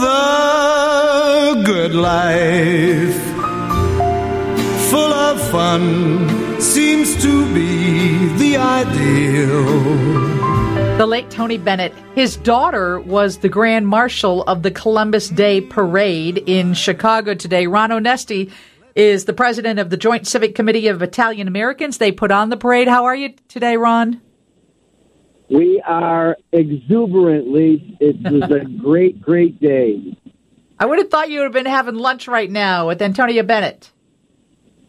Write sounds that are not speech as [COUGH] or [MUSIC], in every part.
the good life, full of fun, seems to be the ideal. The late Tony Bennett, his daughter was the Grand Marshal of the Columbus Day Parade in Chicago today. Ron Onesti is the president of the Joint Civic Committee of Italian Americans. They put on the parade. How are you today, Ron? We are exuberantly. It was a [LAUGHS] great, great day. I would have thought you would have been having lunch right now with Antonia Bennett.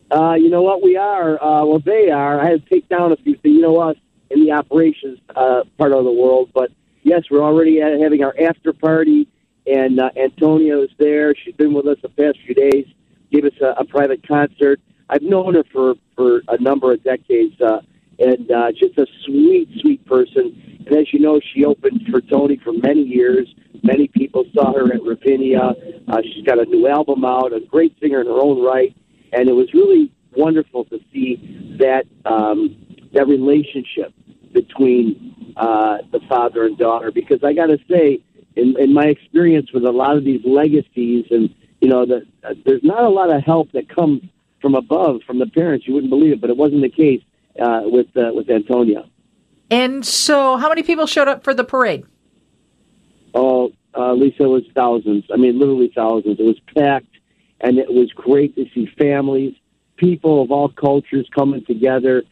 Uh, you know what? We are. Uh, well, they are. I had to take down a few things. You know what? In the operations uh, part of the world, but yes, we're already having our after party, and uh, Antonia is there. She's been with us the past few days gave us a, a private concert. I've known her for for a number of decades, uh, and uh, just a sweet, sweet person. And as you know, she opened for Tony for many years. Many people saw her at Ravinia. Uh, she's got a new album out, a great singer in her own right, and it was really wonderful to see that um, that relationship between uh, the father and daughter. Because I got to say, in, in my experience with a lot of these legacies and you know, the, uh, there's not a lot of help that comes from above from the parents. You wouldn't believe it, but it wasn't the case uh, with uh, with Antonia. And so, how many people showed up for the parade? Oh, uh, Lisa, it was thousands. I mean, literally thousands. It was packed, and it was great to see families, people of all cultures coming together,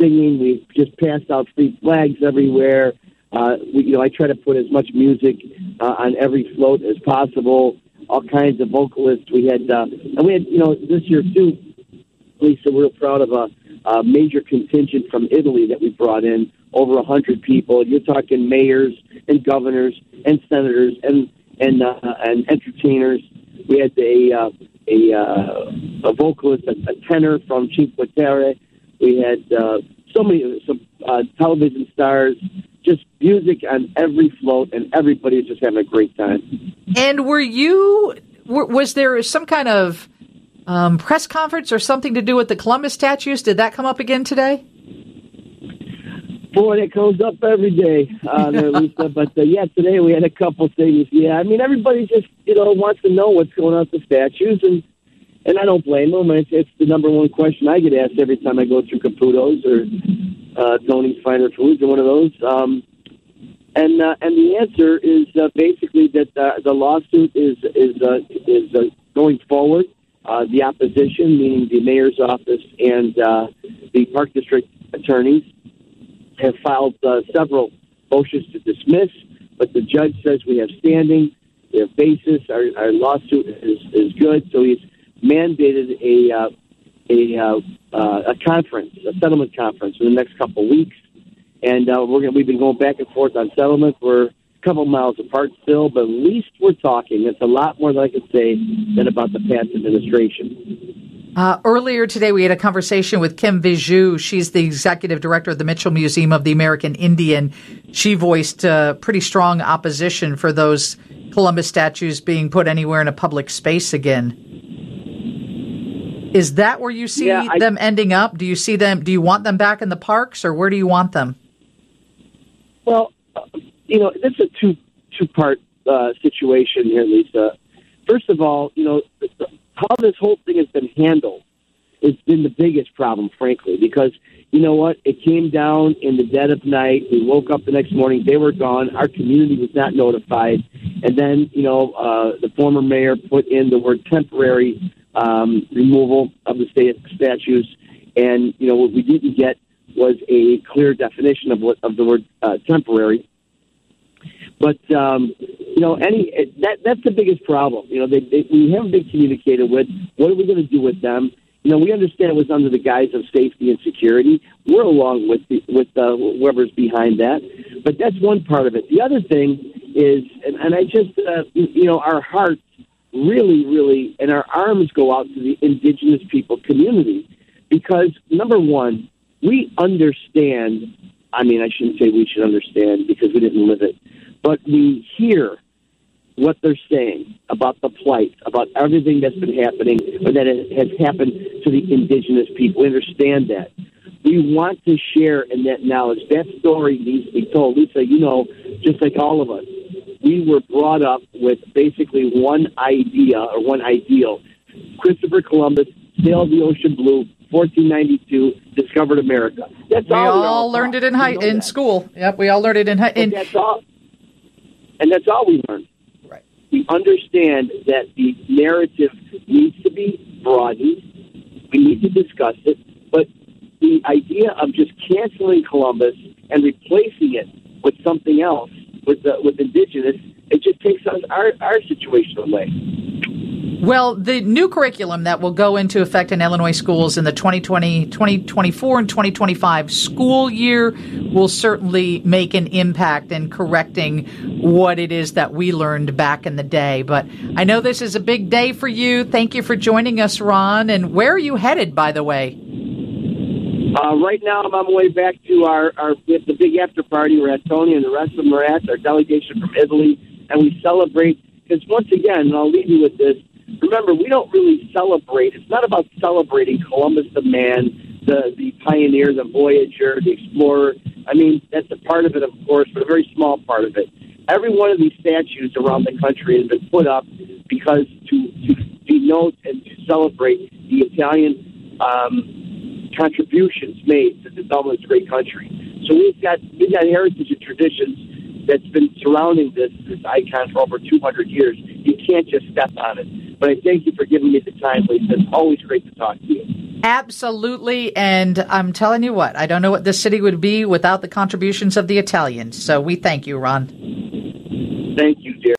singing. We just passed out free flags everywhere. Uh, we, you know, I try to put as much music uh, on every float as possible all kinds of vocalists. We had, uh, and we had, you know, this year too, Lisa, we're real proud of a, a major contingent from Italy that we brought in, over a hundred people. You're talking mayors and governors and senators and and uh, and entertainers. We had a uh, a, uh, a vocalist, a, a tenor from Cinque Terre. We had uh, so many some uh, television stars just music on every float, and everybody's just having a great time. And were you? Was there some kind of um, press conference or something to do with the Columbus statues? Did that come up again today? Boy, it comes up every day, uh, there, [LAUGHS] Lisa. but uh, yeah, today we had a couple things. Yeah, I mean, everybody just you know wants to know what's going on with the statues, and and I don't blame them. It's, it's the number one question I get asked every time I go through Caputo's or uh, Tony's Finer Foods or one of those. Um, and uh, and the answer is uh, basically that uh, the lawsuit is is uh, is uh, going forward. Uh, the opposition, meaning the mayor's office and uh, the park district attorneys, have filed uh, several motions to dismiss. But the judge says we have standing, we have basis. Our, our lawsuit is is good, so he's mandated a uh, a uh, uh, a conference, a settlement conference, in the next couple of weeks and uh, we're gonna, we've been going back and forth on settlement. We're couple miles apart still, but at least we're talking. It's a lot more than I could say than about the past administration. Uh, earlier today, we had a conversation with Kim Vigue. She's the executive director of the Mitchell Museum of the American Indian. She voiced uh, pretty strong opposition for those Columbus statues being put anywhere in a public space again. Is that where you see yeah, I, them ending up? Do you see them? Do you want them back in the parks, or where do you want them? Well, you know, it's a two two part uh, situation here, Lisa. First of all, you know, how this whole thing has been handled has been the biggest problem, frankly, because you know what? It came down in the dead of night. We woke up the next morning; they were gone. Our community was not notified, and then you know, uh, the former mayor put in the word temporary um, removal of the state statues, and you know what we didn't get was a clear definition of what of the word uh, temporary. But um, you know, any that that's the biggest problem. You know, they, they, we haven't been communicated with. What are we going to do with them? You know, we understand it was under the guise of safety and security. We're along with the, with whoever's behind that, but that's one part of it. The other thing is, and, and I just, uh, you know, our hearts really, really, and our arms go out to the indigenous people community because number one, we understand. I mean, I shouldn't say we should understand because we didn't live it, but we hear what they're saying about the plight, about everything that's been happening or that has happened to the indigenous people. We understand that. We want to share in that knowledge. That story needs to be told. Lisa, you know, just like all of us, we were brought up with basically one idea or one ideal. Christopher Columbus sailed the ocean blue, 1492, discovered America. That's we all, all learned it in high in that. school. Yep, we all learned it in high. In, that's all, and that's all we learned. Right. We understand that the narrative needs to be broadened. We need to discuss it, but the idea of just canceling Columbus and replacing it with something else, with the, with indigenous, it just takes us our our situation away. Well, the new curriculum that will go into effect in Illinois schools in the 2020, 2024 and 2025 school year will certainly make an impact in correcting what it is that we learned back in the day. But I know this is a big day for you. Thank you for joining us, Ron. And where are you headed, by the way? Uh, right now, I'm on my way back to our, our the big after party where Tony and the rest of them are at, our delegation from Italy, and we celebrate. Because once again, and I'll leave you with this, remember, we don't really celebrate. It's not about celebrating Columbus the man, the the pioneer, the voyager, the explorer. I mean, that's a part of it, of course, but a very small part of it. Every one of these statues around the country has been put up because to to denote and to celebrate the Italian um, contributions made to the development of this great country. So we've got we've got heritage and traditions that's been surrounding this this icon for over 200 years. You can't just step on it. But I thank you for giving me the time, Lisa. It's always great to talk to you. Absolutely. And I'm telling you what, I don't know what this city would be without the contributions of the Italians. So we thank you, Ron. Thank you, dear.